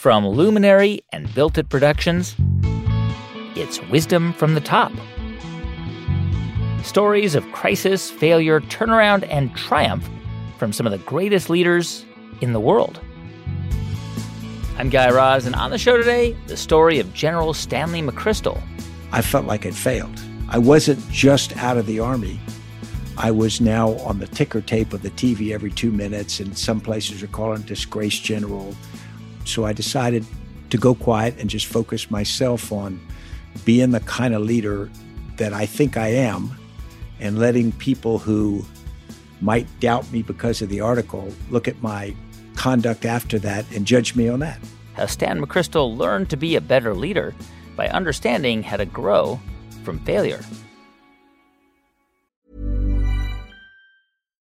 From Luminary and Built It Productions, it's Wisdom from the Top. Stories of crisis, failure, turnaround, and triumph from some of the greatest leaders in the world. I'm Guy Raz, and on the show today, the story of General Stanley McChrystal. I felt like it failed. I wasn't just out of the Army. I was now on the ticker tape of the TV every two minutes, and some places are calling disgrace general. So I decided to go quiet and just focus myself on being the kind of leader that I think I am and letting people who might doubt me because of the article look at my conduct after that and judge me on that. How Stan McChrystal learned to be a better leader by understanding how to grow from failure.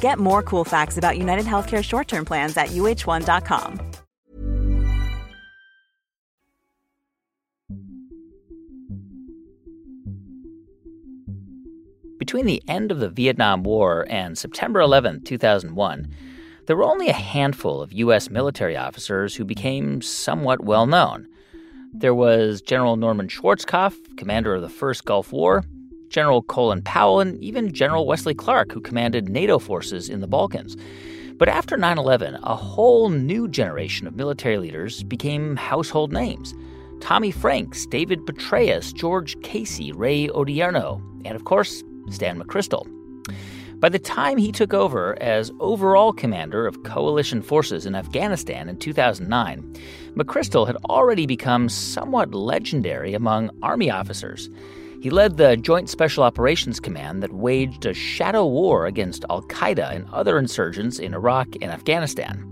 Get more cool facts about United Healthcare short term plans at uh1.com. Between the end of the Vietnam War and September 11, 2001, there were only a handful of U.S. military officers who became somewhat well known. There was General Norman Schwarzkopf, commander of the First Gulf War, General Colin Powell, and even General Wesley Clark, who commanded NATO forces in the Balkans. But after 9 11, a whole new generation of military leaders became household names Tommy Franks, David Petraeus, George Casey, Ray Odierno, and of course, Stan McChrystal. By the time he took over as overall commander of coalition forces in Afghanistan in 2009, McChrystal had already become somewhat legendary among Army officers. He led the Joint Special Operations Command that waged a shadow war against Al Qaeda and other insurgents in Iraq and Afghanistan.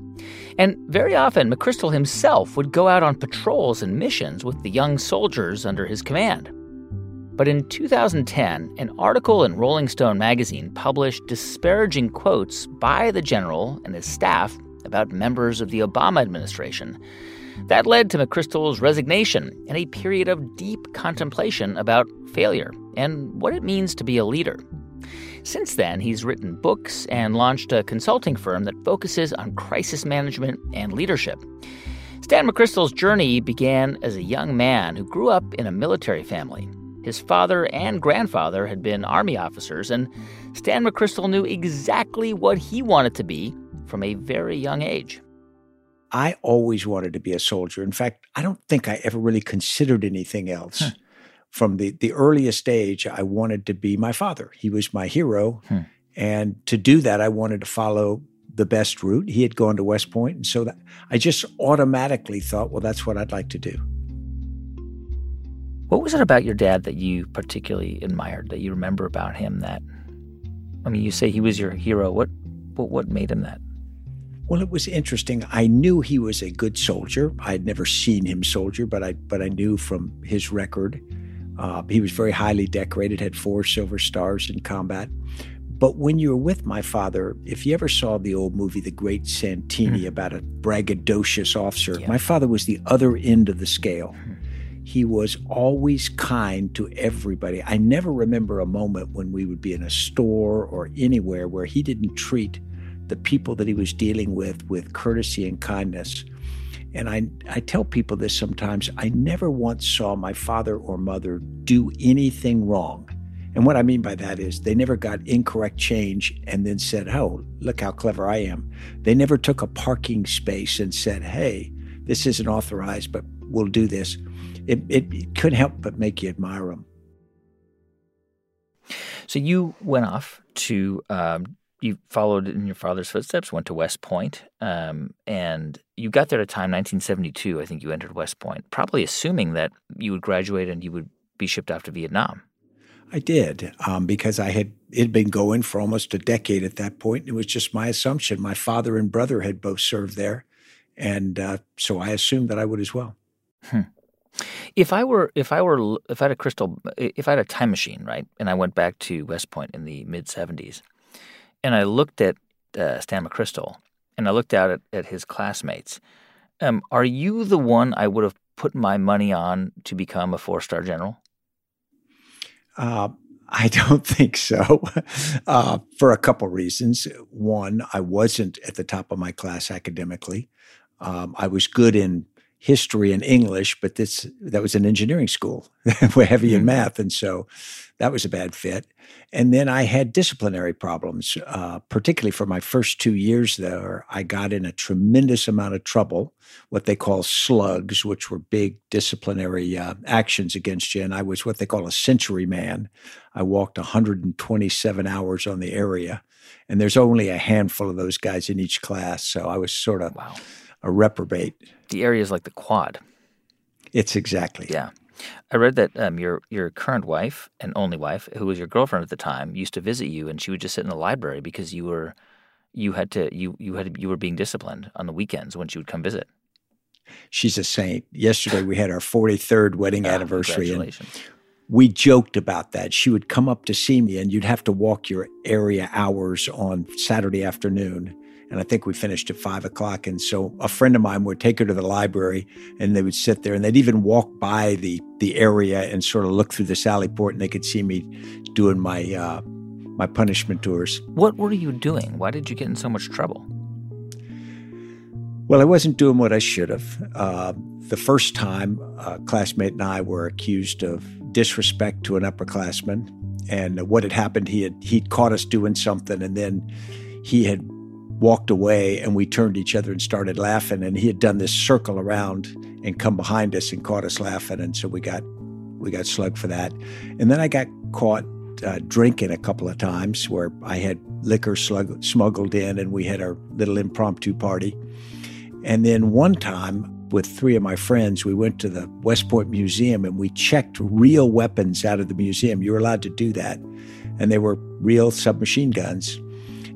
And very often, McChrystal himself would go out on patrols and missions with the young soldiers under his command. But in 2010, an article in Rolling Stone magazine published disparaging quotes by the general and his staff about members of the Obama administration. That led to McChrystal's resignation and a period of deep contemplation about failure and what it means to be a leader. Since then, he's written books and launched a consulting firm that focuses on crisis management and leadership. Stan McChrystal's journey began as a young man who grew up in a military family. His father and grandfather had been Army officers, and Stan McChrystal knew exactly what he wanted to be from a very young age. I always wanted to be a soldier. In fact, I don't think I ever really considered anything else. Huh. From the, the earliest age, I wanted to be my father. He was my hero. Hmm. And to do that, I wanted to follow the best route. He had gone to West Point, and so that I just automatically thought, well, that's what I'd like to do. What was it about your dad that you particularly admired, that you remember about him that I mean, you say he was your hero. What what what made him that? Well, it was interesting. I knew he was a good soldier. I had never seen him soldier, but I but I knew from his record. Uh, he was very highly decorated, had four silver stars in combat. But when you were with my father, if you ever saw the old movie The Great Santini mm. about a braggadocious officer, yeah. my father was the other end of the scale. Mm. He was always kind to everybody. I never remember a moment when we would be in a store or anywhere where he didn't treat the people that he was dealing with with courtesy and kindness. And I, I tell people this sometimes I never once saw my father or mother do anything wrong. And what I mean by that is they never got incorrect change and then said, Oh, look how clever I am. They never took a parking space and said, Hey, this isn't authorized, but we'll do this it, it, it couldn't help but make you admire them. So you went off to um, you followed in your father's footsteps, went to West Point, um, and you got there at a time, 1972. I think you entered West Point, probably assuming that you would graduate and you would be shipped off to Vietnam. I did um, because I had it had been going for almost a decade at that point. It was just my assumption. My father and brother had both served there, and uh, so I assumed that I would as well. Hmm. If I were, if I were, if I had a crystal, if I had a time machine, right, and I went back to West Point in the mid '70s, and I looked at uh, Stan McChrystal, and I looked out at, at his classmates, um, are you the one I would have put my money on to become a four-star general? Uh, I don't think so, uh, for a couple reasons. One, I wasn't at the top of my class academically. Um, I was good in history and English, but this that was an engineering school. We're heavy in mm-hmm. math, and so that was a bad fit. And then I had disciplinary problems, uh, particularly for my first two years there. I got in a tremendous amount of trouble, what they call slugs, which were big disciplinary uh, actions against you. And I was what they call a century man. I walked 127 hours on the area, and there's only a handful of those guys in each class. So I was sort of wow. A reprobate. The area is like the quad. It's exactly. Yeah. I read that um, your your current wife and only wife, who was your girlfriend at the time, used to visit you, and she would just sit in the library because you were you had to you you had you were being disciplined on the weekends when she would come visit. She's a saint. Yesterday we had our 43rd wedding oh, anniversary, and we joked about that. She would come up to see me, and you'd have to walk your area hours on Saturday afternoon and I think we finished at five o'clock. And so a friend of mine would take her to the library and they would sit there and they'd even walk by the, the area and sort of look through the sally port and they could see me doing my, uh, my punishment tours. What were you doing? Why did you get in so much trouble? Well, I wasn't doing what I should have. Uh, the first time, a classmate and I were accused of disrespect to an upperclassman. And what had happened, he had he'd caught us doing something, and then he had walked away and we turned each other and started laughing. And he had done this circle around and come behind us and caught us laughing. And so we got we got slugged for that. And then i got caught uh, drinking a couple of times where i had liquor slug- smuggled in and we had our little impromptu party. And then one time with three of my friends we went to the west point museum and we checked real weapons out of the museum. You were allowed to do that. And they were real submachine guns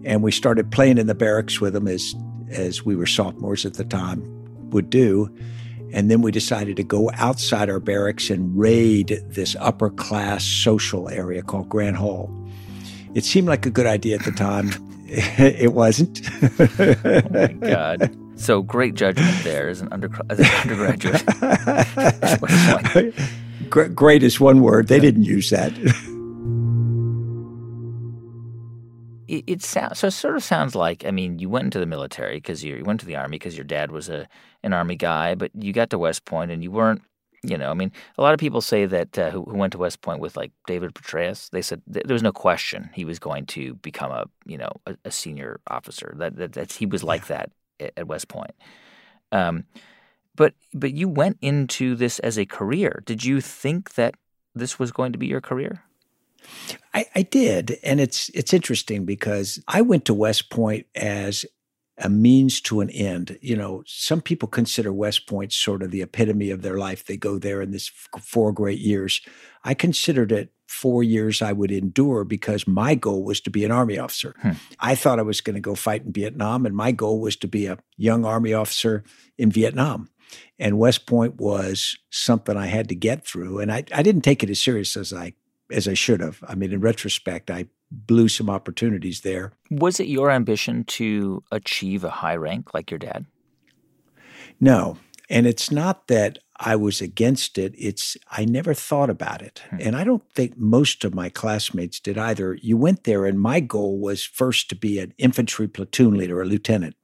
and we started playing in the barracks with them as as we were sophomores at the time would do. And then we decided to go outside our barracks and raid this upper class social area called Grant Hall. It seemed like a good idea at the time. it wasn't. oh my God. So great judgment there as an, under, as an undergraduate. great is one word. They didn't use that it, it sounds so. It sort of sounds like I mean, you went into the military because you, you went to the army because your dad was a an army guy, but you got to West Point and you weren't. You know, I mean, a lot of people say that uh, who, who, went to West Point with like David Petraeus. They said th- there was no question he was going to become a you know a, a senior officer. That, that that's he was like that at, at West Point. Um, but but you went into this as a career. Did you think that this was going to be your career? I, I did, and it's it's interesting because I went to West Point as a means to an end. You know, some people consider West Point sort of the epitome of their life. They go there in this four great years. I considered it four years I would endure because my goal was to be an Army officer. Hmm. I thought I was going to go fight in Vietnam, and my goal was to be a young Army officer in Vietnam. And West Point was something I had to get through. And I, I didn't take it as serious as I as I should have. I mean, in retrospect, I blew some opportunities there. Was it your ambition to achieve a high rank like your dad? No. And it's not that I was against it, it's I never thought about it. Hmm. And I don't think most of my classmates did either. You went there, and my goal was first to be an infantry platoon leader, a lieutenant.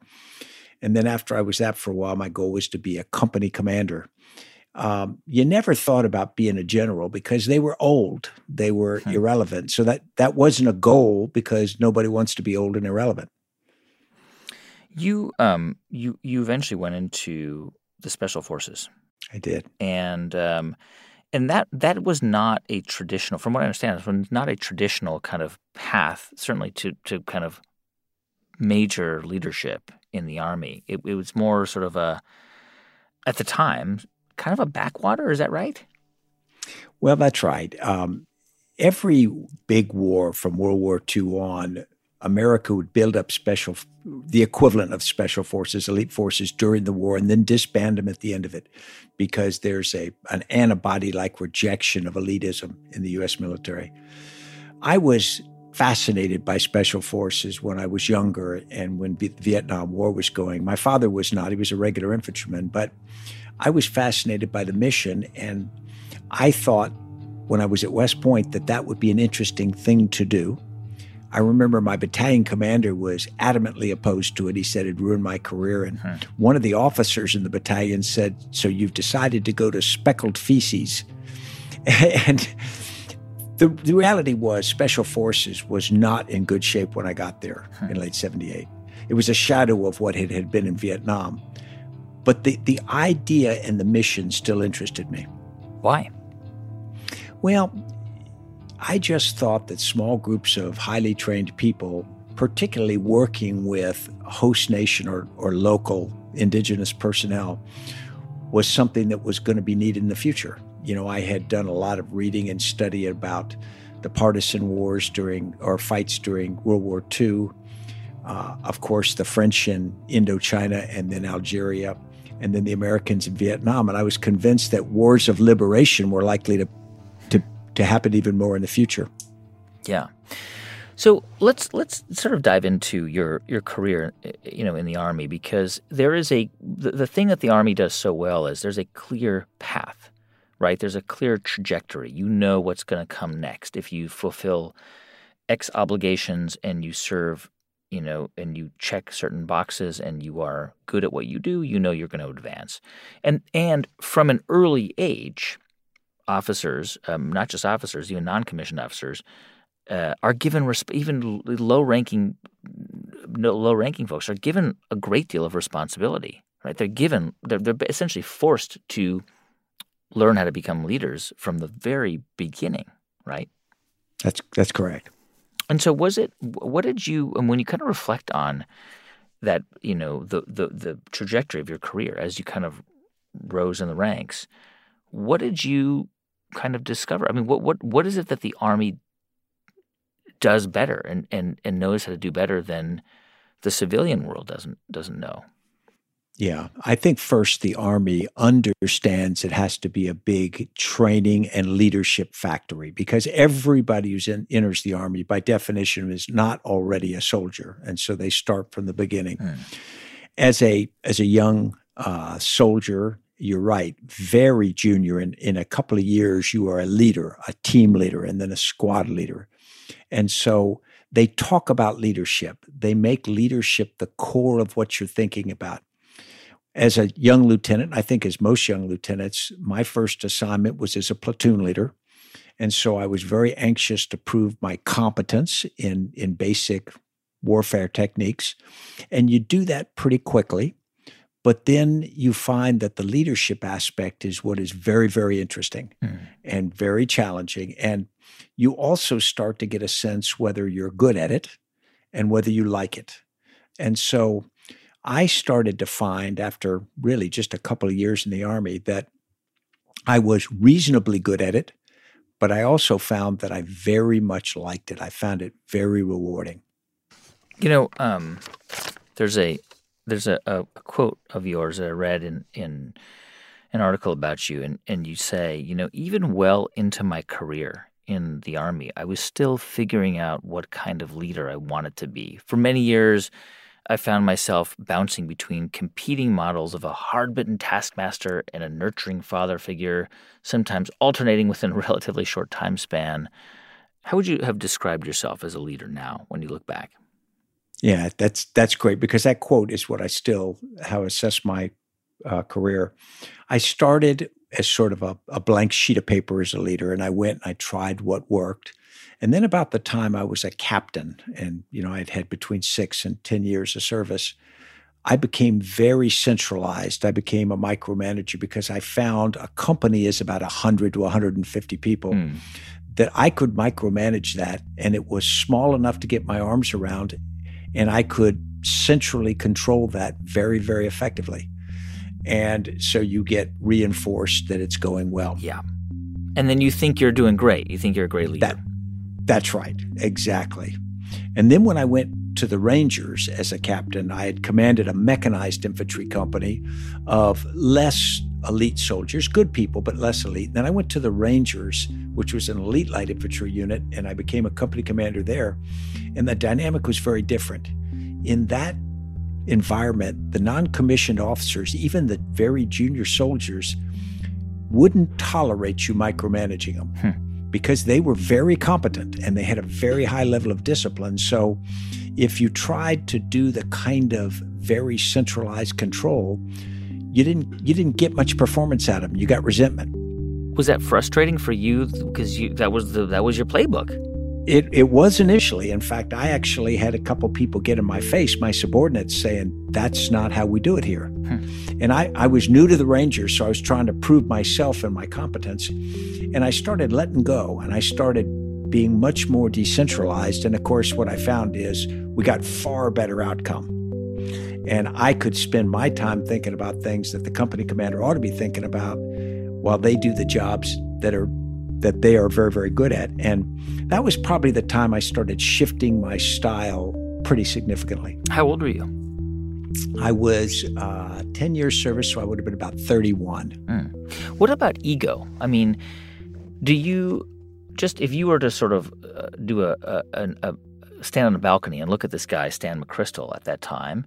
And then after I was that for a while, my goal was to be a company commander um, you never thought about being a general because they were old, they were hmm. irrelevant. So that that wasn't a goal because nobody wants to be old and irrelevant. You um you you eventually went into the special forces I did. And um, and that that was not a traditional, from what I understand, it was not a traditional kind of path, certainly to to kind of major leadership in the army. It, it was more sort of a, at the time, kind of a backwater. Is that right? Well, that's right. Um, every big war from World War II on, America would build up special, the equivalent of special forces, elite forces during the war, and then disband them at the end of it, because there's a an antibody-like rejection of elitism in the U.S. military. I was fascinated by special forces when I was younger and when the Vietnam War was going. My father was not; he was a regular infantryman, but I was fascinated by the mission, and I thought when I was at West Point that that would be an interesting thing to do. I remember my battalion commander was adamantly opposed to it. He said it'd ruin my career. And huh. one of the officers in the battalion said, So you've decided to go to speckled feces. and the, the reality was Special Forces was not in good shape when I got there huh. in late 78. It was a shadow of what it had been in Vietnam. But the, the idea and the mission still interested me. Why? Well, I just thought that small groups of highly trained people, particularly working with host nation or, or local indigenous personnel, was something that was going to be needed in the future. You know, I had done a lot of reading and study about the partisan wars during or fights during World War II. Uh, of course, the French in Indochina and then Algeria, and then the Americans in Vietnam. And I was convinced that wars of liberation were likely to to happen even more in the future. Yeah. So let's let's sort of dive into your your career, you know, in the army because there is a the, the thing that the army does so well is there's a clear path, right? There's a clear trajectory. You know what's going to come next if you fulfill X obligations and you serve, you know, and you check certain boxes and you are good at what you do. You know you're going to advance, and and from an early age officers, um, not just officers, even non-commissioned officers, uh, are given resp- even low-ranking, low-ranking folks are given a great deal of responsibility. Right? They're given, they're, they're essentially forced to learn how to become leaders from the very beginning. Right? That's that's correct. And so, was it? What did you? And when you kind of reflect on that, you know, the the the trajectory of your career as you kind of rose in the ranks, what did you kind of discover? I mean, what what what is it that the army does better and and and knows how to do better than the civilian world doesn't doesn't know? Yeah, I think first the Army understands it has to be a big training and leadership factory because everybody who enters the Army, by definition, is not already a soldier, and so they start from the beginning. Mm. As a as a young uh, soldier, you're right, very junior. In, in a couple of years, you are a leader, a team leader, and then a squad leader. And so they talk about leadership. They make leadership the core of what you're thinking about. As a young lieutenant, I think as most young lieutenants, my first assignment was as a platoon leader. And so I was very anxious to prove my competence in, in basic warfare techniques. And you do that pretty quickly. But then you find that the leadership aspect is what is very, very interesting mm. and very challenging. And you also start to get a sense whether you're good at it and whether you like it. And so I started to find after really just a couple of years in the Army that I was reasonably good at it, but I also found that I very much liked it. I found it very rewarding. You know, um, there's a there's a, a, quote of yours that I read in, in an article about you, and, and you say, you know, even well into my career in the Army, I was still figuring out what kind of leader I wanted to be. For many years, I found myself bouncing between competing models of a hard bitten taskmaster and a nurturing father figure, sometimes alternating within a relatively short time span. How would you have described yourself as a leader now when you look back? Yeah, that's that's great because that quote is what I still how I assess my uh, career. I started as sort of a, a blank sheet of paper as a leader, and I went and I tried what worked. And then about the time I was a captain, and you know I'd had between six and ten years of service, I became very centralized. I became a micromanager because I found a company is about 100 to 150 people. Mm. That I could micromanage that, and it was small enough to get my arms around, and I could centrally control that very, very effectively. And so you get reinforced that it's going well. Yeah. And then you think you're doing great. You think you're a great leader. That, that's right. Exactly. And then when I went to the Rangers as a captain, I had commanded a mechanized infantry company of less elite soldiers, good people, but less elite. Then I went to the Rangers, which was an elite light infantry unit, and I became a company commander there. And the dynamic was very different. In that environment, the non commissioned officers, even the very junior soldiers, wouldn't tolerate you micromanaging them. Hmm because they were very competent and they had a very high level of discipline. So if you tried to do the kind of very centralized control, you didn't you didn't get much performance out of them. You got resentment. Was that frustrating for you because you that was the that was your playbook? It it was initially. In fact, I actually had a couple people get in my face, my subordinates, saying that's not how we do it here. Hmm. And I, I was new to the Rangers, so I was trying to prove myself and my competence. And I started letting go and I started being much more decentralized. And of course, what I found is we got far better outcome. And I could spend my time thinking about things that the company commander ought to be thinking about while they do the jobs that are that they are very, very good at. And that was probably the time I started shifting my style pretty significantly. How old were you? I was uh, 10 years service, so I would have been about 31. Mm. What about ego? I mean, do you just, if you were to sort of uh, do a, a, a, stand on a balcony and look at this guy, Stan McChrystal, at that time,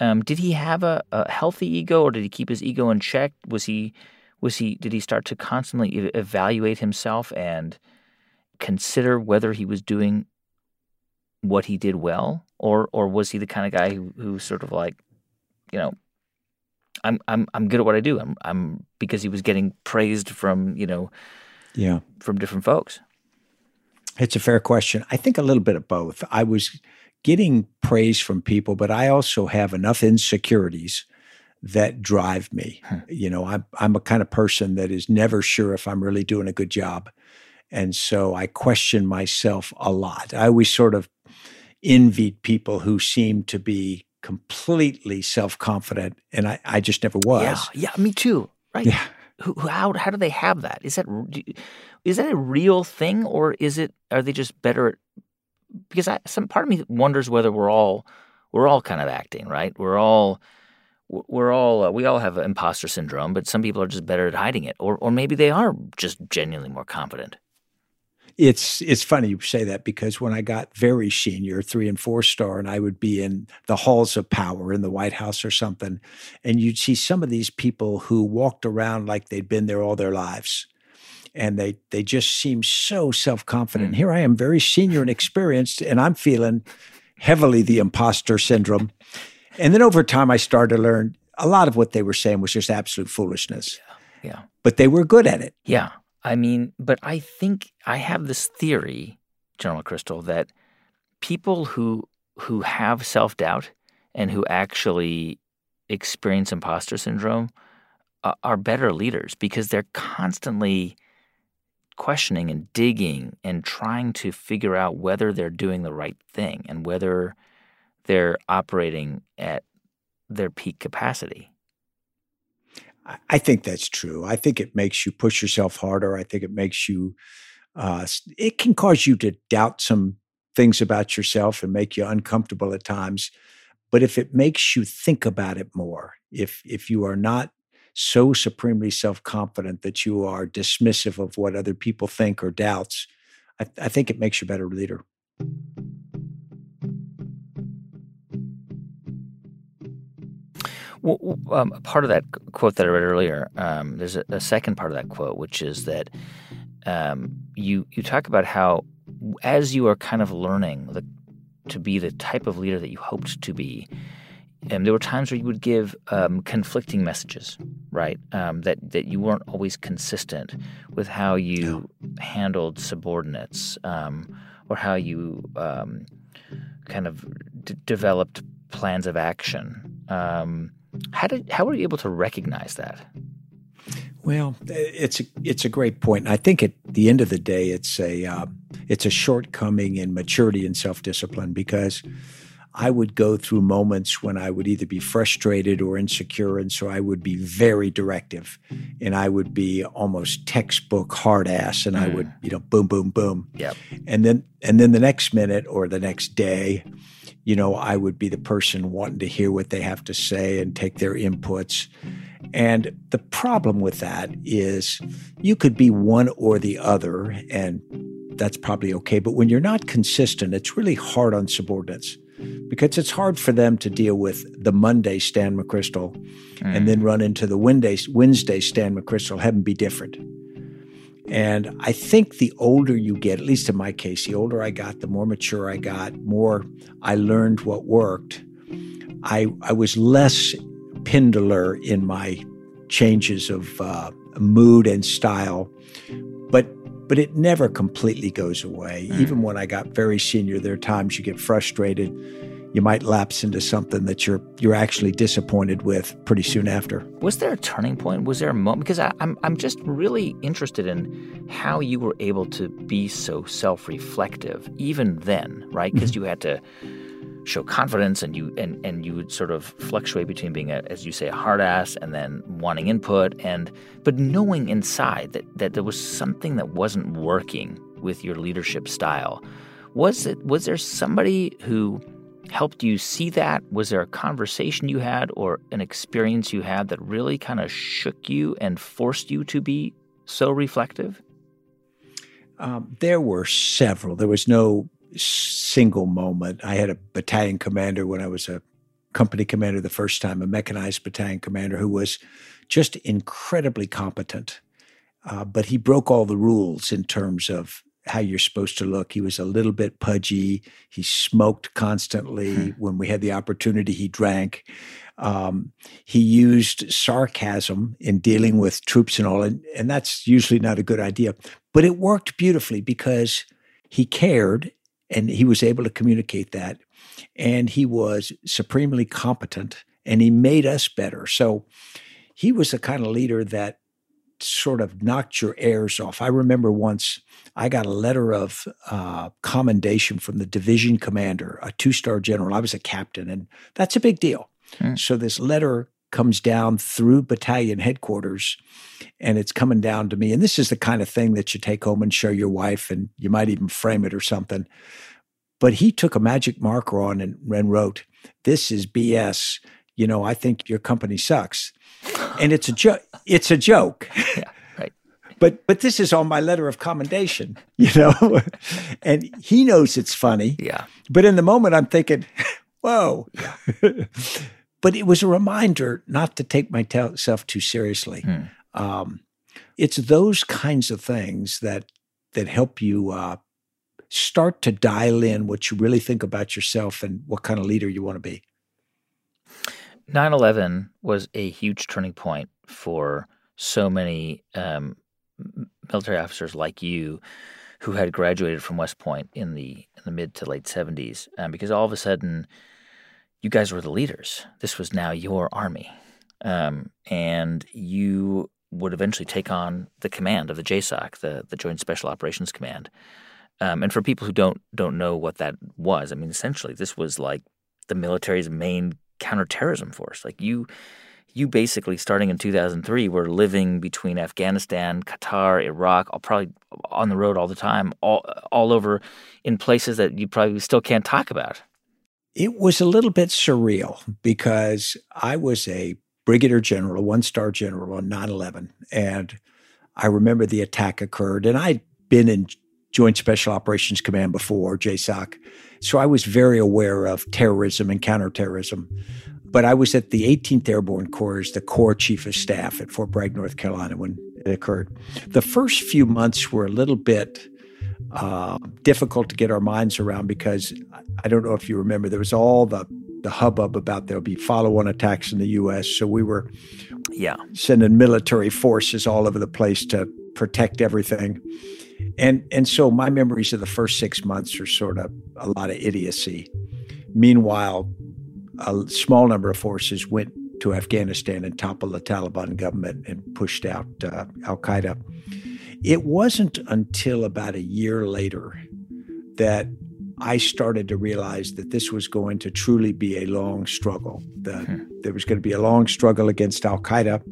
um, did he have a, a healthy ego or did he keep his ego in check? Was he was he did he start to constantly evaluate himself and consider whether he was doing what he did well or or was he the kind of guy who, who sort of like you know I'm I'm I'm good at what I do. I'm I'm because he was getting praised from, you know, yeah, from different folks. It's a fair question. I think a little bit of both. I was getting praise from people, but I also have enough insecurities that drive me. Hmm. You know, I'm I'm a kind of person that is never sure if I'm really doing a good job. And so I question myself a lot. I always sort of envied people who seemed to be completely self-confident and I, I just never was. Yeah, yeah, me too. Right. Yeah. Who, how how do they have that? Is that is that a real thing or is it are they just better at because I, some part of me wonders whether we're all we're all kind of acting, right? We're all we're all uh, we all have imposter syndrome, but some people are just better at hiding it, or or maybe they are just genuinely more confident. It's it's funny you say that because when I got very senior, three and four star, and I would be in the halls of power in the White House or something, and you'd see some of these people who walked around like they'd been there all their lives and they they just seem so self-confident. Mm. Here I am, very senior and experienced, and I'm feeling heavily the imposter syndrome. And then over time, I started to learn a lot of what they were saying was just absolute foolishness. Yeah. yeah. But they were good at it. Yeah. I mean, but I think I have this theory, General Crystal, that people who who have self doubt and who actually experience imposter syndrome uh, are better leaders because they're constantly questioning and digging and trying to figure out whether they're doing the right thing and whether they're operating at their peak capacity. I think that's true. I think it makes you push yourself harder. I think it makes you, uh, it can cause you to doubt some things about yourself and make you uncomfortable at times. But if it makes you think about it more, if if you are not so supremely self confident that you are dismissive of what other people think or doubts, I, I think it makes you a better leader. Well, um, part of that quote that I read earlier, um, there's a, a, second part of that quote, which is that um, you you talk about how as you are kind of learning the, to be the type of leader that you hoped to be, um, there were times where you would give um, conflicting messages, right? Um, that that you weren't always consistent with how you handled subordinates um, or how you um, kind of d- developed plans of action Um, how did how were you able to recognize that? Well, it's a, it's a great point. I think at the end of the day, it's a uh, it's a shortcoming in maturity and self discipline because I would go through moments when I would either be frustrated or insecure, and so I would be very directive, and I would be almost textbook hard ass, and mm. I would you know boom boom boom, yep. and then and then the next minute or the next day, you know, I would be the person wanting to hear what they have to say and take their inputs. And the problem with that is you could be one or the other, and that's probably okay. But when you're not consistent, it's really hard on subordinates because it's hard for them to deal with the Monday Stan McChrystal mm. and then run into the Wednesday, Wednesday Stan McChrystal, have them be different. And I think the older you get, at least in my case, the older I got, the more mature I got, more I learned what worked. I, I was less pendular in my changes of uh, mood and style, but but it never completely goes away. Mm. Even when I got very senior, there are times you get frustrated. You might lapse into something that you're you're actually disappointed with pretty soon after. Was there a turning point? Was there a moment? Because I, I'm I'm just really interested in how you were able to be so self-reflective even then, right? Because mm-hmm. you had to show confidence and you and and you would sort of fluctuate between being a, as you say a hard ass and then wanting input and but knowing inside that that there was something that wasn't working with your leadership style was it was there somebody who helped you see that was there a conversation you had or an experience you had that really kind of shook you and forced you to be so reflective um, there were several. There was no single moment. I had a battalion commander when I was a company commander the first time, a mechanized battalion commander who was just incredibly competent. Uh, but he broke all the rules in terms of how you're supposed to look. He was a little bit pudgy. He smoked constantly. Hmm. When we had the opportunity, he drank. Um, he used sarcasm in dealing with troops and all, and, and that's usually not a good idea. But it worked beautifully because he cared and he was able to communicate that. And he was supremely competent and he made us better. So he was the kind of leader that sort of knocked your airs off. I remember once I got a letter of uh, commendation from the division commander, a two star general. I was a captain, and that's a big deal. Hmm. So this letter comes down through battalion headquarters and it's coming down to me. And this is the kind of thing that you take home and show your wife, and you might even frame it or something. But he took a magic marker on and, and wrote, This is BS. You know, I think your company sucks. And it's a joke. It's a joke. Yeah, right. But but this is on my letter of commendation, you know, and he knows it's funny. Yeah. But in the moment, I'm thinking, whoa. Yeah. but it was a reminder not to take myself too seriously. Hmm. Um, it's those kinds of things that that help you uh, start to dial in what you really think about yourself and what kind of leader you want to be. 9 11 was a huge turning point for so many um, military officers like you who had graduated from West Point in the in the mid to late 70s um, because all of a sudden you guys were the leaders. This was now your army. Um, and you would eventually take on the command of the JSOC, the, the Joint Special Operations Command. Um, and for people who don't don't know what that was, I mean, essentially, this was like the military's main counterterrorism force. Like you, you basically starting in 2003 were living between Afghanistan, Qatar, Iraq, probably on the road all the time, all all over in places that you probably still can't talk about. It was a little bit surreal because I was a brigadier general, a one star general on 9 11. And I remember the attack occurred, and I'd been in Joint Special Operations Command before, JSOC. So I was very aware of terrorism and counterterrorism. But I was at the 18th Airborne Corps as the Corps Chief of Staff at Fort Bragg, North Carolina when it occurred. The first few months were a little bit uh, difficult to get our minds around because I don't know if you remember, there was all the the hubbub about there'll be follow-on attacks in the U.S. So we were, yeah, sending military forces all over the place to protect everything, and and so my memories of the first six months are sort of a lot of idiocy. Meanwhile, a small number of forces went to Afghanistan and toppled the Taliban government and pushed out uh, Al Qaeda. It wasn't until about a year later that I started to realize that this was going to truly be a long struggle. That hmm. There was going to be a long struggle against Al Qaeda.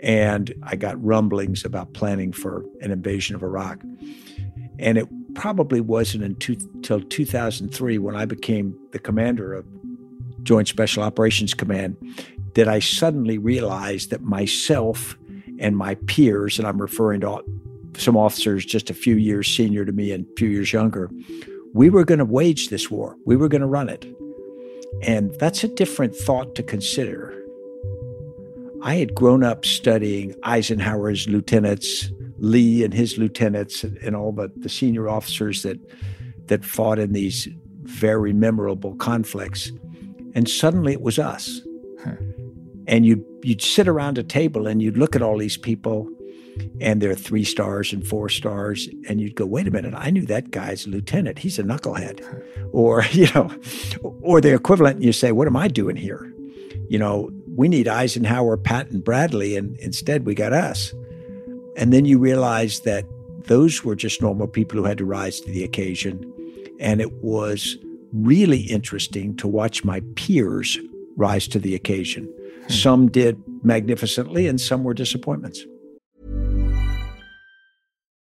And I got rumblings about planning for an invasion of Iraq. And it probably wasn't until 2003 when I became the commander of Joint Special Operations Command that I suddenly realized that myself and my peers, and I'm referring to some officers just a few years senior to me and a few years younger, we were going to wage this war. We were going to run it. And that's a different thought to consider. I had grown up studying Eisenhower's lieutenants, Lee and his lieutenants, and all the, the senior officers that that fought in these very memorable conflicts. And suddenly it was us. Huh. And you'd, you'd sit around a table and you'd look at all these people and they're three stars and four stars and you'd go wait a minute i knew that guy's a lieutenant he's a knucklehead or you know or the equivalent and you say what am i doing here you know we need eisenhower patton bradley and instead we got us. And then you realize that those were just normal people who had to rise to the occasion. And it was really interesting to watch my peers rise to the occasion. Hmm. some did magnificently and some were disappointments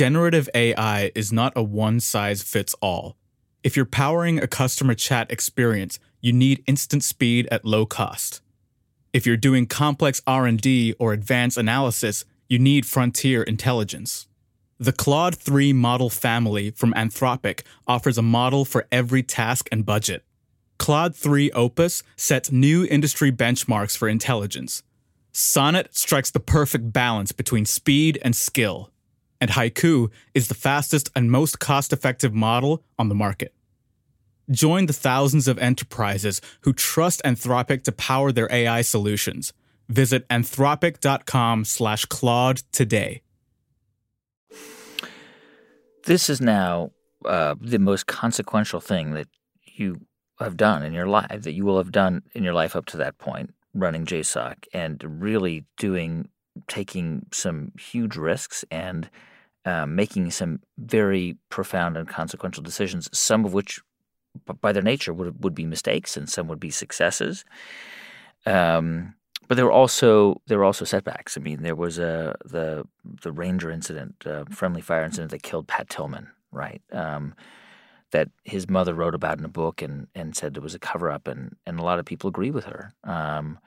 Generative AI is not a one size fits all. If you're powering a customer chat experience, you need instant speed at low cost. If you're doing complex R&D or advanced analysis, you need frontier intelligence. The Claude 3 model family from Anthropic offers a model for every task and budget. Claude 3 Opus sets new industry benchmarks for intelligence. Sonnet strikes the perfect balance between speed and skill. And Haiku is the fastest and most cost effective model on the market. Join the thousands of enterprises who trust Anthropic to power their AI solutions. Visit anthropic.com slash Claude today. This is now uh, the most consequential thing that you have done in your life, that you will have done in your life up to that point, running JSOC and really doing, taking some huge risks and um, making some very profound and consequential decisions, some of which, by their nature, would would be mistakes, and some would be successes. Um, but there were also there were also setbacks. I mean, there was a the the Ranger incident, uh, friendly fire incident that killed Pat Tillman, right? Um, that his mother wrote about in a book and, and said it was a cover up, and, and a lot of people agree with her. Um,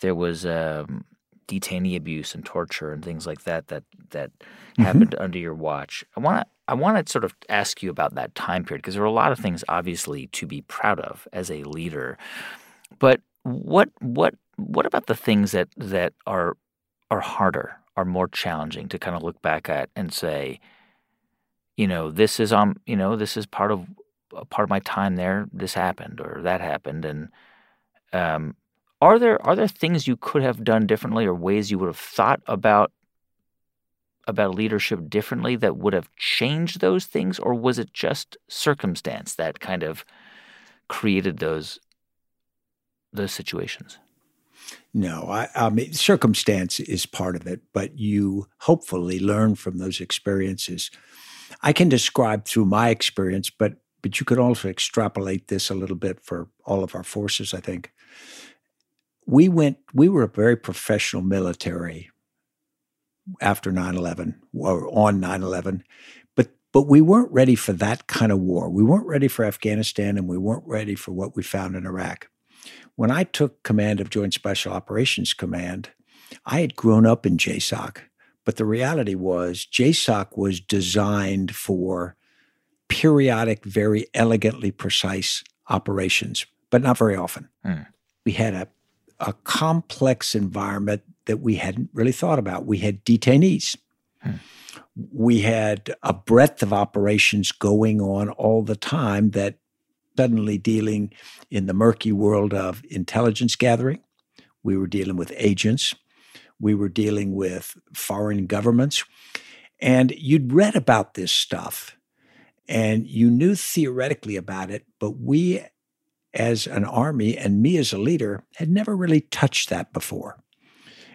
there was um, detainee abuse and torture and things like that that that mm-hmm. happened under your watch. I want to I want to sort of ask you about that time period because there are a lot of things obviously to be proud of as a leader, but what what what about the things that that are are harder, are more challenging to kind of look back at and say, you know, this is um, you know, this is part of part of my time there. This happened or that happened, and um, are there are there things you could have done differently or ways you would have thought about about leadership differently that would have changed those things, or was it just circumstance that kind of created those those situations? No, I, I mean, circumstance is part of it, but you hopefully learn from those experiences. I can describe through my experience, but but you could also extrapolate this a little bit for all of our forces. I think we went. We were a very professional military after 9-11 or on 9-11 but but we weren't ready for that kind of war we weren't ready for afghanistan and we weren't ready for what we found in iraq when I took command of Joint Special Operations Command, I had grown up in JSOC, but the reality was JSOC was designed for periodic, very elegantly precise operations, but not very often. Mm. We had a, a complex environment that we hadn't really thought about. We had detainees. Mm. We had a breadth of operations going on all the time that suddenly dealing in the murky world of intelligence gathering. We were dealing with agents. We were dealing with foreign governments. And you'd read about this stuff and you knew theoretically about it, but we as an army and me as a leader had never really touched that before.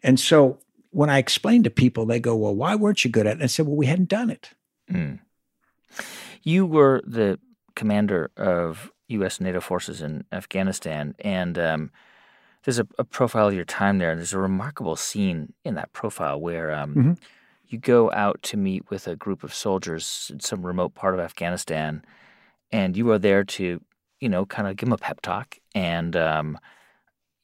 And so when I explained to people, they go, Well, why weren't you good at it? And I said, Well, we hadn't done it. Mm. You were the commander of U.S. NATO forces in Afghanistan, and um, there's a, a, profile of your time there. And there's a remarkable scene in that profile where um, mm-hmm. you go out to meet with a group of soldiers in some remote part of Afghanistan, and you are there to, you know, kind of give them a pep talk and. Um,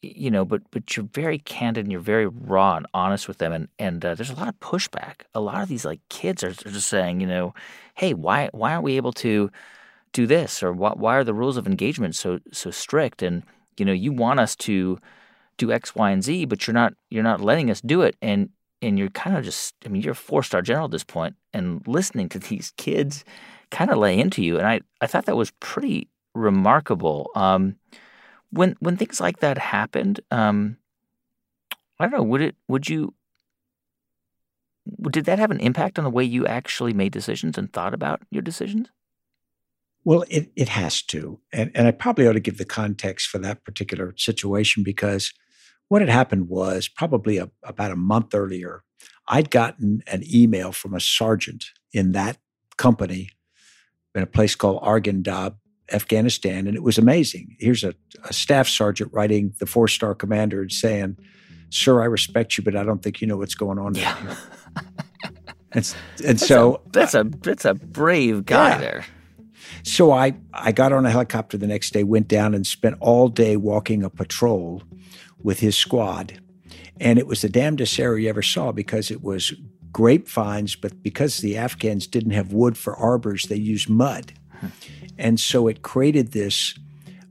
you know, but but you're very candid and you're very raw and honest with them, and and uh, there's a lot of pushback. A lot of these like kids are, are just saying, you know, hey, why why aren't we able to do this or why, why are the rules of engagement so so strict and you know you want us to do x y and z but you're not you're not letting us do it and and you're kind of just i mean you're a four star general at this point and listening to these kids kind of lay into you and i i thought that was pretty remarkable um when when things like that happened um i don't know would it would you did that have an impact on the way you actually made decisions and thought about your decisions well, it, it has to. And, and I probably ought to give the context for that particular situation because what had happened was probably a, about a month earlier, I'd gotten an email from a sergeant in that company in a place called Arghandab, Afghanistan. And it was amazing. Here's a, a staff sergeant writing the four star commander and saying, Sir, I respect you, but I don't think you know what's going on yeah. here. and, and that's so a, that's a that's a brave guy yeah. there. So I, I got on a helicopter the next day, went down and spent all day walking a patrol with his squad. And it was the damnedest area you ever saw because it was grapevines, but because the Afghans didn't have wood for arbors, they used mud. And so it created this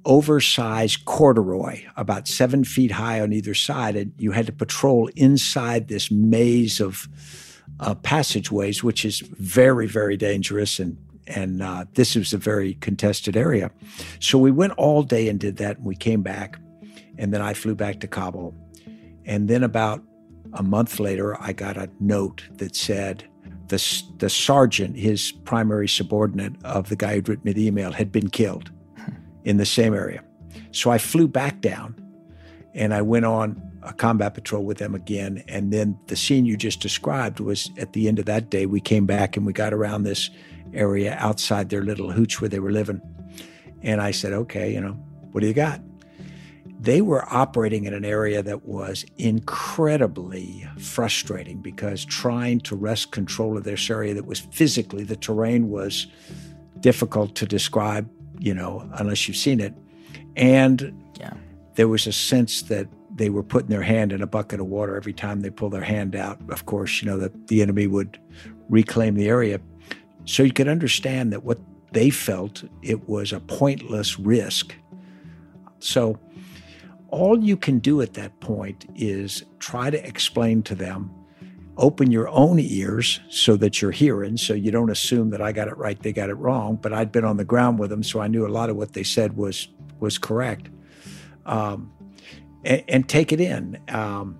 oversized corduroy about seven feet high on either side. And you had to patrol inside this maze of uh, passageways, which is very, very dangerous and and uh, this was a very contested area. So we went all day and did that, and we came back, and then I flew back to Kabul. And then about a month later, I got a note that said the, the sergeant, his primary subordinate of the guy who'd written me the email, had been killed hmm. in the same area. So I flew back down and I went on a combat patrol with them again. And then the scene you just described was at the end of that day, we came back and we got around this area outside their little hooch where they were living. And I said, okay, you know, what do you got? They were operating in an area that was incredibly frustrating because trying to wrest control of this area that was physically, the terrain was difficult to describe, you know, unless you've seen it. And yeah. there was a sense that they were putting their hand in a bucket of water every time they pulled their hand out. Of course, you know, that the enemy would reclaim the area. So you could understand that what they felt it was a pointless risk. So all you can do at that point is try to explain to them open your own ears so that you're hearing so you don't assume that I got it right they got it wrong but I'd been on the ground with them so I knew a lot of what they said was was correct um, and, and, take it in um,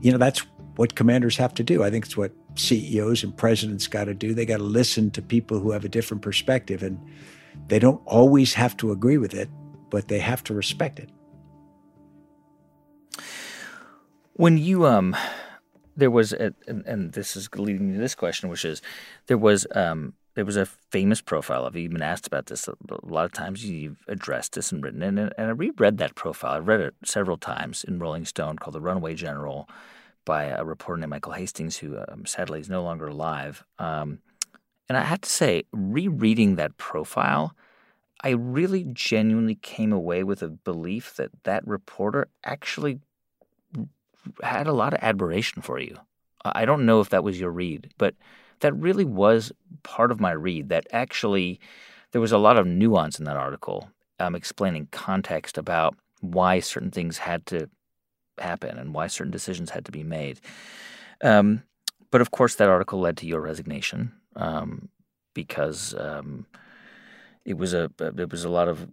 you know that's what commanders have to do I think it's what CEOs and presidents got to do. They got to listen to people who have a different perspective. And they don't always have to agree with it, but they have to respect it. When you um, there was a, and, and, this is leading to this question, which is there was um, there was a famous profile of you. You've been asked about this a, lot of times. You've addressed this and written, and, and I reread that profile. I read it several times in Rolling Stone called "The Runaway General" by a reporter named Michael Hastings, who um, sadly is no longer alive. Um, and I have to say, rereading that profile, I really genuinely came away with a belief that that reporter actually had a lot of admiration for you. I don't know if that was your read, but that really was part of my read. That actually, there was a lot of nuance in that article, um, explaining context about why certain things had to happen and why certain decisions had to be made. Um, but of course, that article led to your resignation um, because um, it was a it was a lot of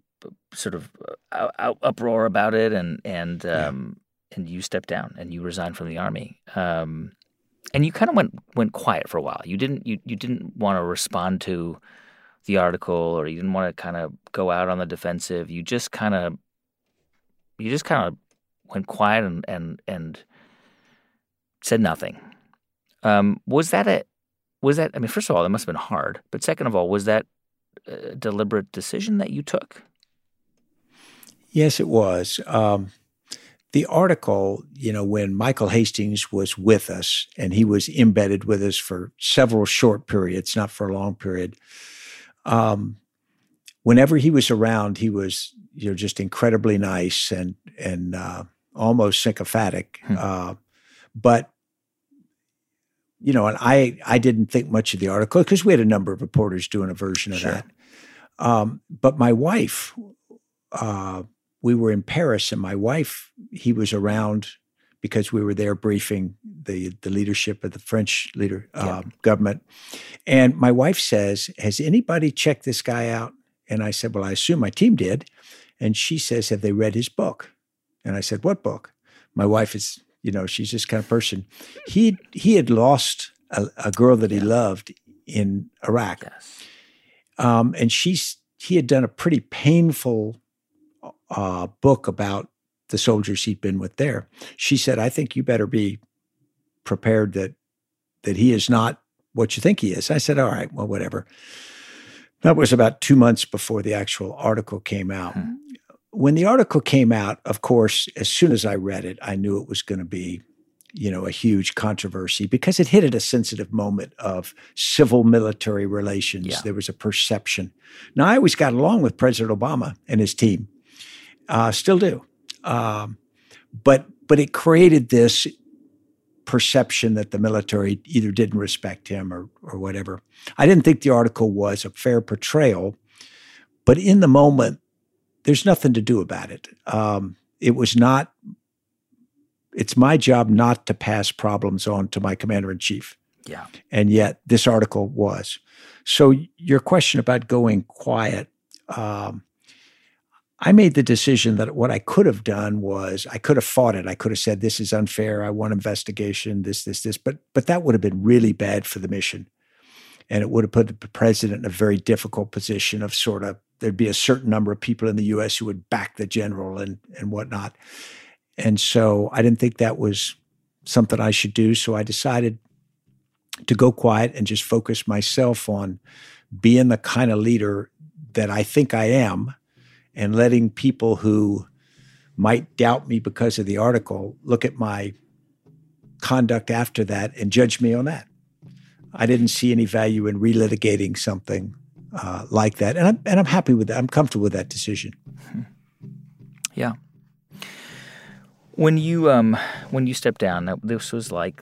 sort of uh, uproar about it, and and yeah. And you stepped down and you resigned from the army. Um, and you kind of went went quiet for a while. You didn't you, you didn't want to respond to the article or you didn't want to kind of go out on the defensive. You just kind of you just kind of went quiet and and and said nothing. Um, was that a was that I mean first of all, it must have been hard, but second of all, was that a deliberate decision that you took? Yes, it was. Um, the article, you know, when Michael Hastings was with us and he was embedded with us for several short periods, not for a long period. Um, whenever he was around, he was, you know, just incredibly nice and and uh, almost sycophantic. Hmm. Uh, but you know, and I I didn't think much of the article because we had a number of reporters doing a version of sure. that. Um, but my wife uh, we were in Paris, and my wife, he was around because we were there briefing the the leadership of the French leader yeah. Um, government. And my wife says, "Has anybody checked this guy out?" And I said, "Well, I assume my team did." And she says, "Have they read his book?" And I said, "What book?" My wife is, you know, she's this kind of person. He he had lost a, a girl that he yeah. loved in Iraq, yes. um, and she's he had done a pretty painful uh, book about the soldiers he'd been with there. She said, "I think you better be prepared that that he is not what you think he is." I said, "All right, well, whatever." That was about two months before the actual article came out. Hmm. When the article came out, of course, as soon as I read it, I knew it was going to be, you know, a huge controversy because it hit at a sensitive moment of civil military relations. Yeah. There was a perception. Now, I always got along with President Obama and his team uh, still do. Um, but but it created this perception that the military either didn't respect him or or whatever. I didn't think the article was a fair portrayal, but in the moment, there's nothing to do about it. Um, it was not. It's my job not to pass problems on to my commander in chief. Yeah. And yet this article was. So your question about going quiet. Um, I made the decision that what I could have done was I could have fought it. I could have said, "This is unfair. I want investigation. This, this, this." But but that would have been really bad for the mission, and it would have put the president in a very difficult position of sort of there'd be a certain number of people in the U.S. who would back the general and and whatnot. And so I didn't think that was something I should do. So I decided to go quiet and just focus myself on being the kind of leader that I think I am and letting people who might doubt me because of the article look at my conduct after that and judge me on that. I didn't see any value in relitigating something uh, like that, and I'm and I'm happy with that. I'm comfortable with that decision. Yeah. When you um when you stepped down, this was like,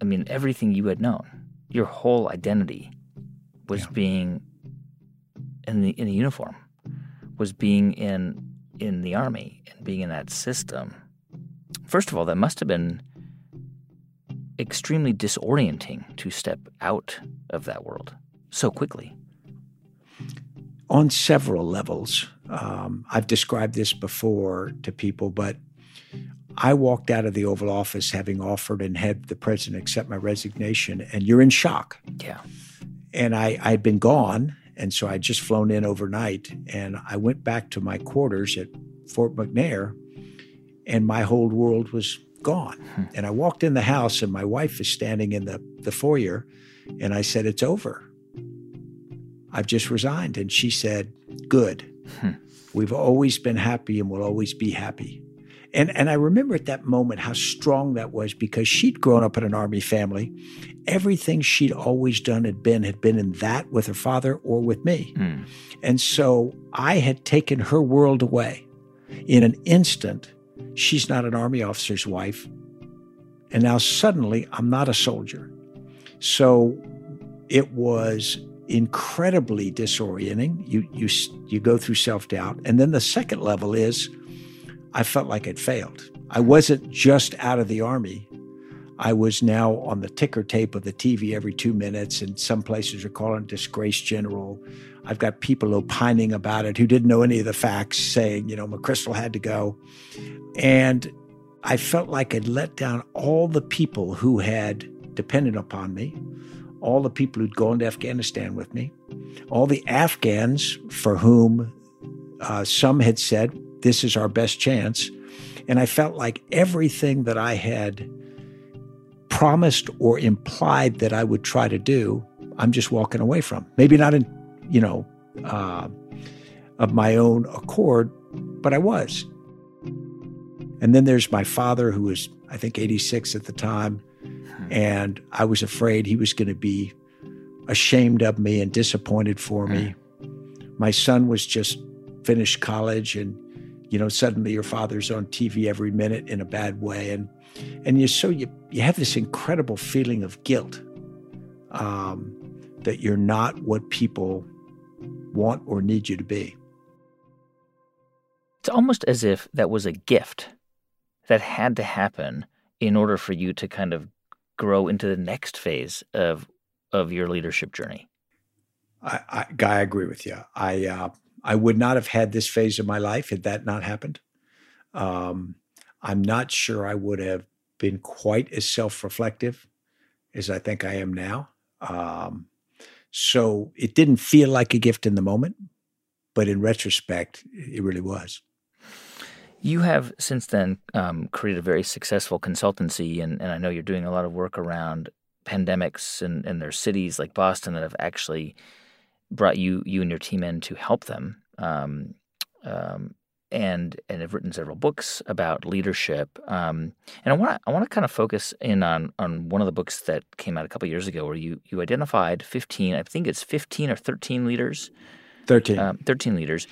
I mean, everything you had known, your whole identity, was yeah. being in the in a uniform was being in in the army and being in that system. First of all, that must have been extremely disorienting to step out of that world so quickly. On several levels. Um, I've described this before to people, but I walked out of the Oval Office having offered and had the president accept my resignation, and you're in shock. Yeah. And I, I'd been gone, and so I'd just flown in overnight, and I went back to my quarters at Fort McNair, and my whole world was gone. Hmm. And I walked in the house, and my wife is standing in the, the foyer, and I said, It's over. I've just resigned. And she said, Good. Hmm. We've always been happy and will always be happy. And, and I remember at that moment how strong that was because she'd grown up in an army family. Everything she'd always done had been had been in that with her father or with me. Mm. And so I had taken her world away. In an instant, she's not an army officer's wife. And now suddenly I'm not a soldier. So it was incredibly disorienting. You you you go through self-doubt. And then the second level is I felt like I'd failed. I wasn't just out of the army. I was now on the ticker tape of the TV every two minutes, and some places are calling it disgrace general. I've got people opining about it who didn't know any of the facts, saying, you know, McChrystal had to go. And I felt like I'd let down all the people who had depended upon me, all the people who'd gone to Afghanistan with me, all the Afghans for whom uh, some had said, this is our best chance. And I felt like everything that I had promised or implied that I would try to do, I'm just walking away from. Maybe not in, you know, uh, of my own accord, but I was. And then there's my father, who was, I think, 86 at the time. And I was afraid he was going to be ashamed of me and disappointed for me. My son was just finished college and you know suddenly your father's on tv every minute in a bad way. And and you so you you have this incredible feeling of guilt um, that you're not what people want or need you to be. It's almost as if that was a gift that had to happen in order for you to kind of grow into the next phase of of your leadership journey. I, I Guy, I agree with you. I uh, I would not have had this phase of my life had that not happened. Um, I'm not sure I would have been quite as self reflective as I think I am now. Um, so it didn't feel like a gift in the moment, but in retrospect, it really was. You have since then um, created a very successful consultancy, and, and I know you're doing a lot of work around pandemics and, and cities like Boston that have actually brought you you and your team in to help them. Um, um, and and have written several books about leadership. Um, and I want to I want to kind of focus in on on one of the books that came out a couple years ago, where you you identified fifteen. I think it's fifteen or thirteen leaders. Thirteen. Um, thirteen leaders.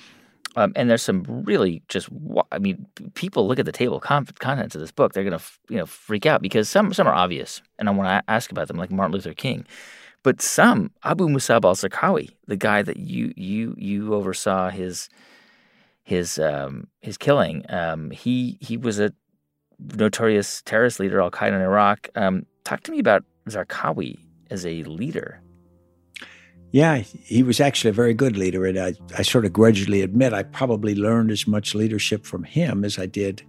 Um, and there's some really just I mean people look at the table contents of this book they're gonna you know freak out because some some are obvious and I want to ask about them like Martin Luther King but some Abu Musab al-Zarqawi, the guy that you you you oversaw his his um, his killing, um, he he was a notorious terrorist leader, Al Qaeda in Iraq. Um, talk to me about Zarqawi as a leader. Yeah, he was actually a very good leader, and I, I sort of grudgingly admit I probably learned as much leadership from him as I did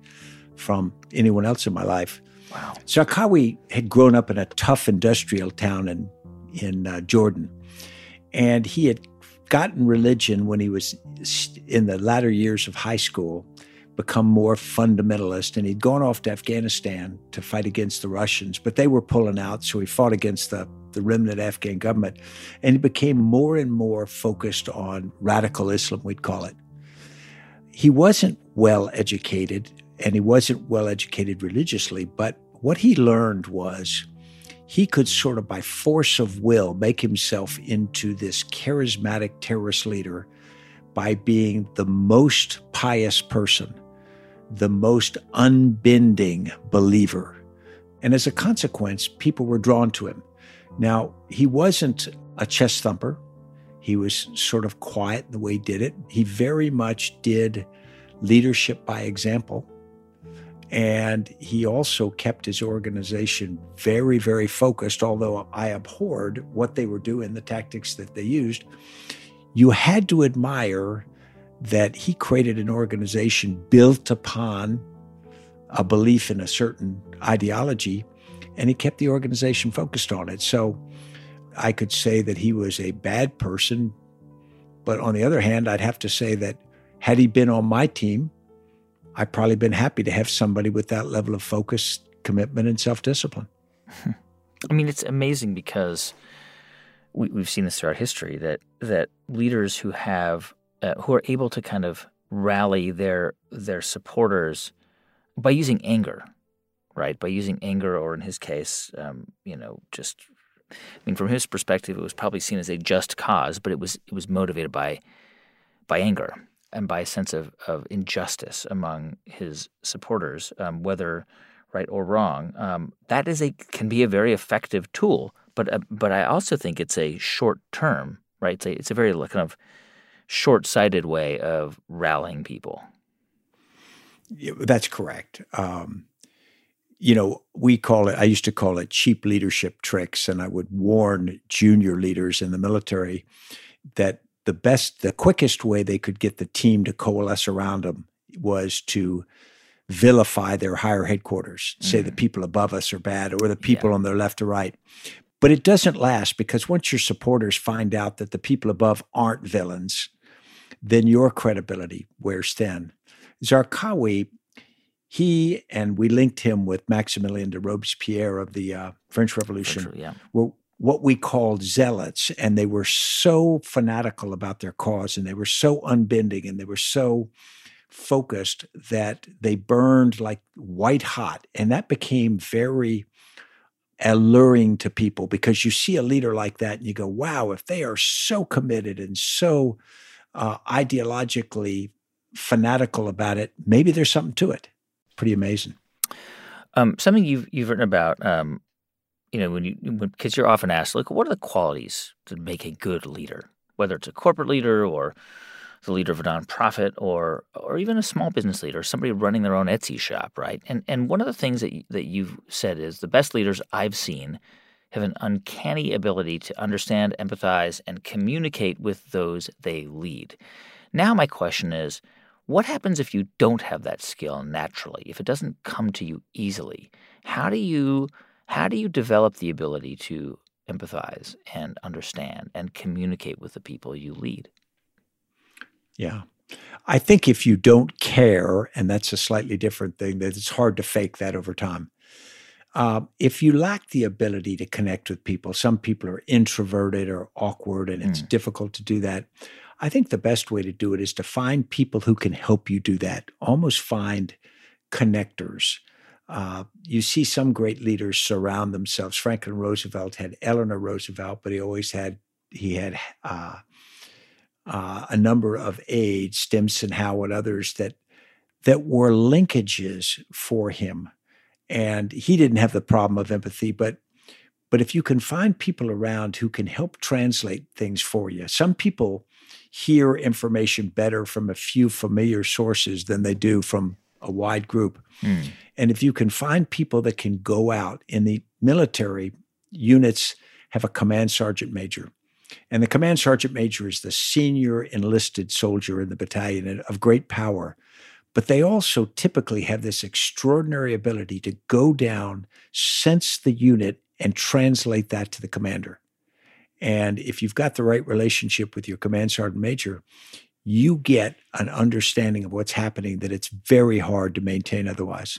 from anyone else in my life. Wow. Zarqawi had grown up in a tough industrial town in in uh, Jordan. And he had gotten religion when he was in the latter years of high school, become more fundamentalist. And he'd gone off to Afghanistan to fight against the Russians, but they were pulling out. So he fought against the, the remnant Afghan government. And he became more and more focused on radical Islam, we'd call it. He wasn't well educated and he wasn't well educated religiously, but what he learned was he could sort of by force of will make himself into this charismatic terrorist leader by being the most pious person, the most unbending believer. And as a consequence, people were drawn to him. Now, he wasn't a chest thumper. He was sort of quiet the way he did it. He very much did leadership by example. And he also kept his organization very, very focused, although I abhorred what they were doing, the tactics that they used. You had to admire that he created an organization built upon a belief in a certain ideology, and he kept the organization focused on it. So I could say that he was a bad person, but on the other hand, I'd have to say that had he been on my team, I'd probably been happy to have somebody with that level of focus, commitment, and self discipline. I mean, it's amazing because we, have seen this throughout history that that leaders who have uh, who are able to kind of rally their their supporters by using anger, right? By using anger, or in his case, um, you know, just I mean, from his perspective, it was probably seen as a just cause, but it was it was motivated by by anger and by a sense of, of injustice among his supporters, um, whether right or wrong. Um, that is a can be a very effective tool, but uh, but I also think it's a short term, right? It's a, it's a very kind of short sighted way of rallying people. Yeah, that's correct. Um, you know, we call it, I used to call it cheap leadership tricks. And I would warn junior leaders in the military that the best, the quickest way they could get the team to coalesce around them was to vilify their higher headquarters, mm-hmm. say the mm. people above us are bad or the people yeah. on their left or right. But it doesn't last because once your supporters find out that the people above aren't villains, then your credibility wears thin. Zarqawi he and we linked him with Maximilien de Robespierre of the uh, French Revolution, yeah. were what we called zealots, and they were so fanatical about their cause, and they were so unbending, and they were so focused that they burned like white hot, and that became very alluring to people because you see a leader like that, and you go, "Wow! If they are so committed and so uh, ideologically fanatical about it, maybe there's something to it." pretty amazing. Um, something you've you've written about, um, you know, when you because you're often asked, like, what are the qualities to make a good leader? Whether it's a corporate leader or the leader of a nonprofit or or even a small business leader, somebody running their own Etsy shop, right? And and one of the things that that you've said is the best leaders I've seen have an uncanny ability to understand, empathize, and communicate with those they lead. Now my question is what happens if you don't have that skill naturally, if it doesn't come to you easily? How do you how do you develop the ability to empathize and understand and communicate with the people you lead? Yeah. I think if you don't care, and that's a slightly different thing, that it's hard to fake that over time. Uh, if you lack the ability to connect with people, some people are introverted or awkward, and it's mm. difficult to do that. I think the best way to do it is to find people who can help you do that. Almost find connectors. Uh, you see some great leaders surround themselves. Franklin Roosevelt had Eleanor Roosevelt, but he always had he had uh, uh, a number of aides, Stimson, Howard, and others that that were linkages for him, and he didn't have the problem of empathy, but but if you can find people around who can help translate things for you, some people hear information better from a few familiar sources than they do from a wide group. Mm. And if you can find people that can go out in the military, units have a command sergeant major. And the command sergeant major is the senior enlisted soldier in the battalion of great power. But they also typically have this extraordinary ability to go down, sense the unit, and translate that to the commander. And if you've got the right relationship with your command sergeant major, you get an understanding of what's happening that it's very hard to maintain otherwise.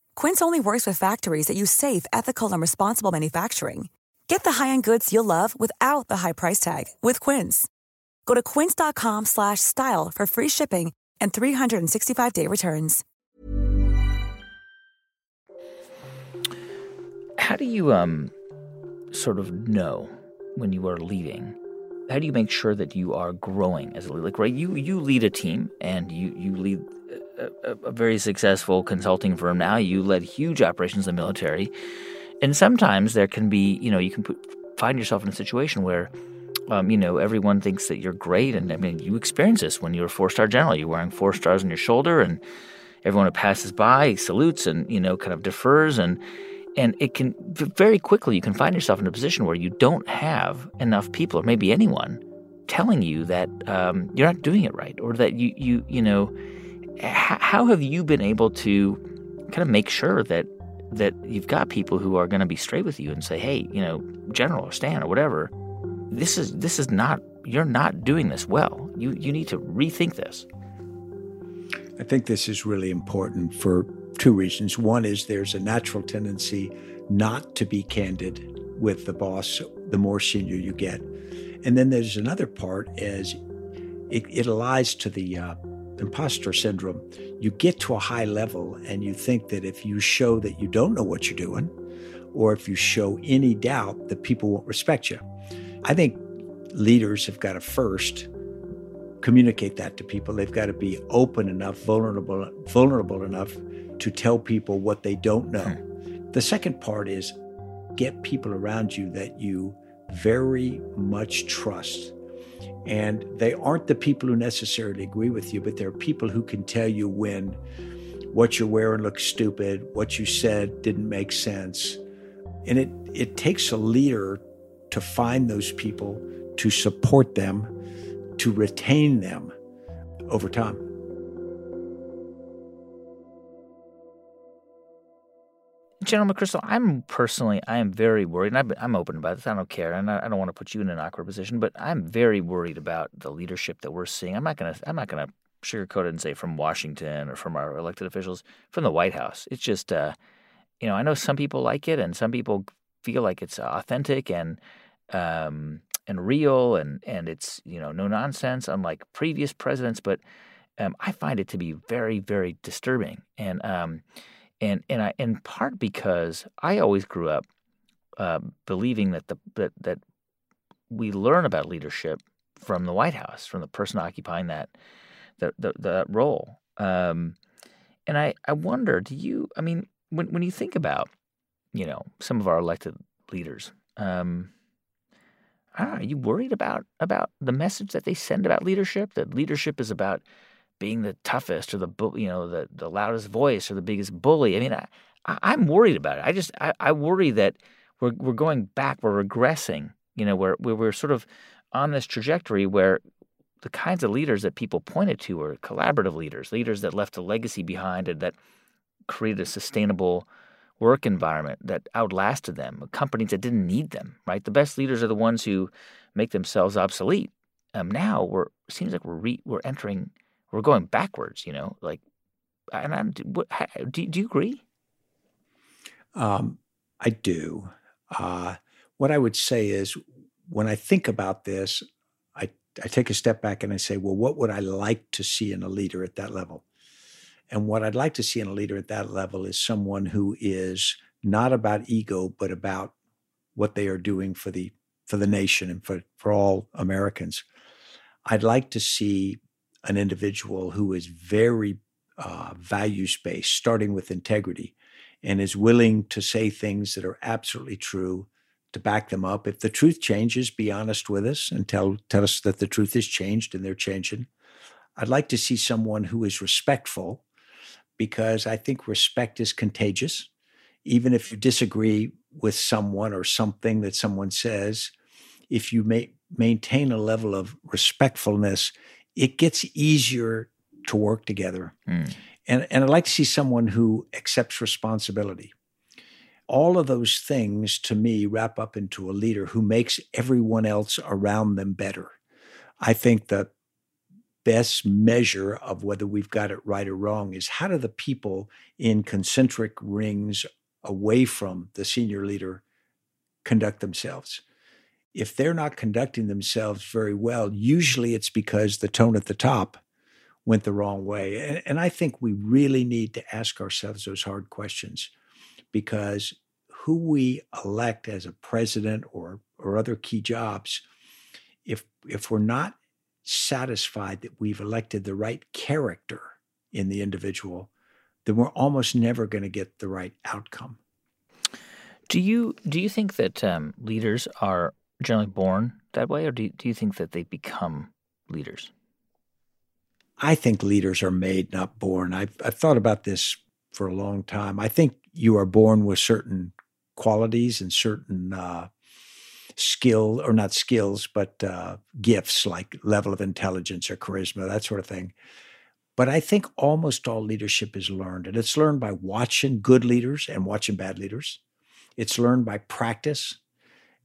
Quince only works with factories that use safe, ethical, and responsible manufacturing. Get the high-end goods you'll love without the high price tag with Quince. Go to quince.com/style for free shipping and 365-day returns. How do you um sort of know when you are leading? How do you make sure that you are growing as a leader? Like, right, you you lead a team and you you lead a, a, very successful consulting firm now. You led huge operations in the military. And sometimes there can be, you know, you can put, find yourself in a situation where, um, you know, everyone thinks that you're great. And I mean, you experience this when you're a four star general. You're wearing four stars on your shoulder, and everyone who passes by salutes and, you know, kind of defers. And, and it can very quickly, you can find yourself in a position where you don't have enough people, or maybe anyone, telling you that um, you're not doing it right, or that you, you, you know, how have you been able to kind of make sure that that you've got people who are going to be straight with you and say, "Hey, you know, General or Stan or whatever, this is this is not you're not doing this well. You you need to rethink this." I think this is really important for two reasons. One is there's a natural tendency not to be candid with the boss the more senior you get, and then there's another part as it, it lies to the uh, imposter syndrome, you get to a high level and you think that if you show that you don't know what you're doing, or if you show any doubt, that people won't respect you. I think leaders have got to first communicate that to people. They've got to be open enough, vulnerable, vulnerable enough to tell people what they don't know. Hmm. The second part is get people around you that you very much trust and they aren't the people who necessarily agree with you, but they're people who can tell you when what you're wearing looks stupid, what you said didn't make sense. And it, it takes a leader to find those people, to support them, to retain them over time. General McChrystal, I'm personally, I am very worried, and i am open about this. I don't care, and I, I, don't want to put you in an awkward position, but I'm very worried about the leadership that we're seeing. I'm not gonna, I'm not gonna sugarcoat it and say from Washington or from our elected officials, from the White House. It's just, uh, you know, I know some people like it, and some people feel like it's authentic and um, and real, and and it's you know no nonsense, unlike previous presidents. But um, I find it to be very, very disturbing, and um, and and I in part because I always grew up uh, believing that the that that we learn about leadership from the White House, from the person occupying that that that, that role. Um, and I I wonder, do you? I mean, when when you think about you know some of our elected leaders. Um, are you worried about about the message that they send about leadership? That leadership is about being the toughest or the you know the the loudest voice or the biggest bully. I mean, I, I'm worried about it. I just I, I worry that we're we're going back, we're regressing. You know, we're we're sort of on this trajectory where the kinds of leaders that people pointed to were collaborative leaders, leaders that left a legacy behind and that created a sustainable work environment that outlasted them, companies that didn't need them, right? The best leaders are the ones who make themselves obsolete. Um, now we're seems like we're re, we're entering we're going backwards, you know, like, and I'm, what, do, do you agree? Um, I do. Uh, what I would say is when I think about this, I, I take a step back and I say, well, what would I like to see in a leader at that level? And what I'd like to see in a leader at that level is someone who is not about ego, but about what they are doing for the for the nation and for, for all Americans. I'd like to see an individual who is very uh, values based, starting with integrity, and is willing to say things that are absolutely true to back them up. If the truth changes, be honest with us and tell tell us that the truth has changed and they're changing. I'd like to see someone who is respectful because I think respect is contagious. even if you disagree with someone or something that someone says, if you may, maintain a level of respectfulness, it gets easier to work together. Mm. And, and I'd like to see someone who accepts responsibility. All of those things to me wrap up into a leader who makes everyone else around them better. I think the best measure of whether we've got it right or wrong is how do the people in concentric rings away from the senior leader conduct themselves? If they're not conducting themselves very well, usually it's because the tone at the top went the wrong way. And, and I think we really need to ask ourselves those hard questions because who we elect as a president or or other key jobs, if if we're not satisfied that we've elected the right character in the individual, then we're almost never going to get the right outcome. Do you do you think that um, leaders are generally born that way, or do you, do you think that they become leaders? I think leaders are made, not born. I've, I've thought about this for a long time. I think you are born with certain qualities and certain uh, skill, or not skills, but uh, gifts like level of intelligence or charisma, that sort of thing. But I think almost all leadership is learned, and it's learned by watching good leaders and watching bad leaders. It's learned by practice,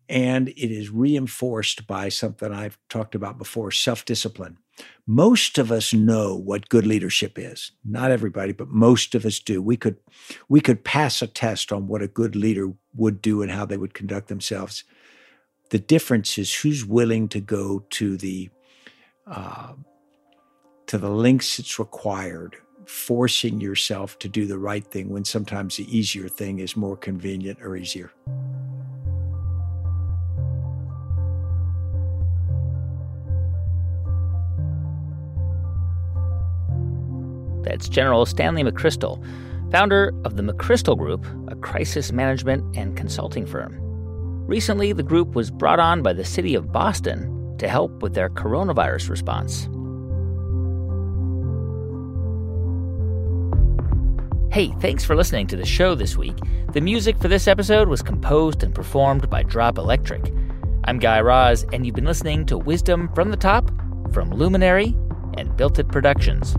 and it is reinforced by something I've talked about before self discipline. Most of us know what good leadership is. Not everybody, but most of us do. We could, we could pass a test on what a good leader would do and how they would conduct themselves. The difference is who's willing to go to the uh, to the lengths it's required, forcing yourself to do the right thing when sometimes the easier thing is more convenient or easier. That's General Stanley McChrystal, founder of the McChrystal Group, a crisis management and consulting firm. Recently, the group was brought on by the city of Boston to help with their coronavirus response. Hey, thanks for listening to the show this week. The music for this episode was composed and performed by Drop Electric. I'm Guy Raz, and you've been listening to Wisdom from the Top from Luminary and Built It Productions.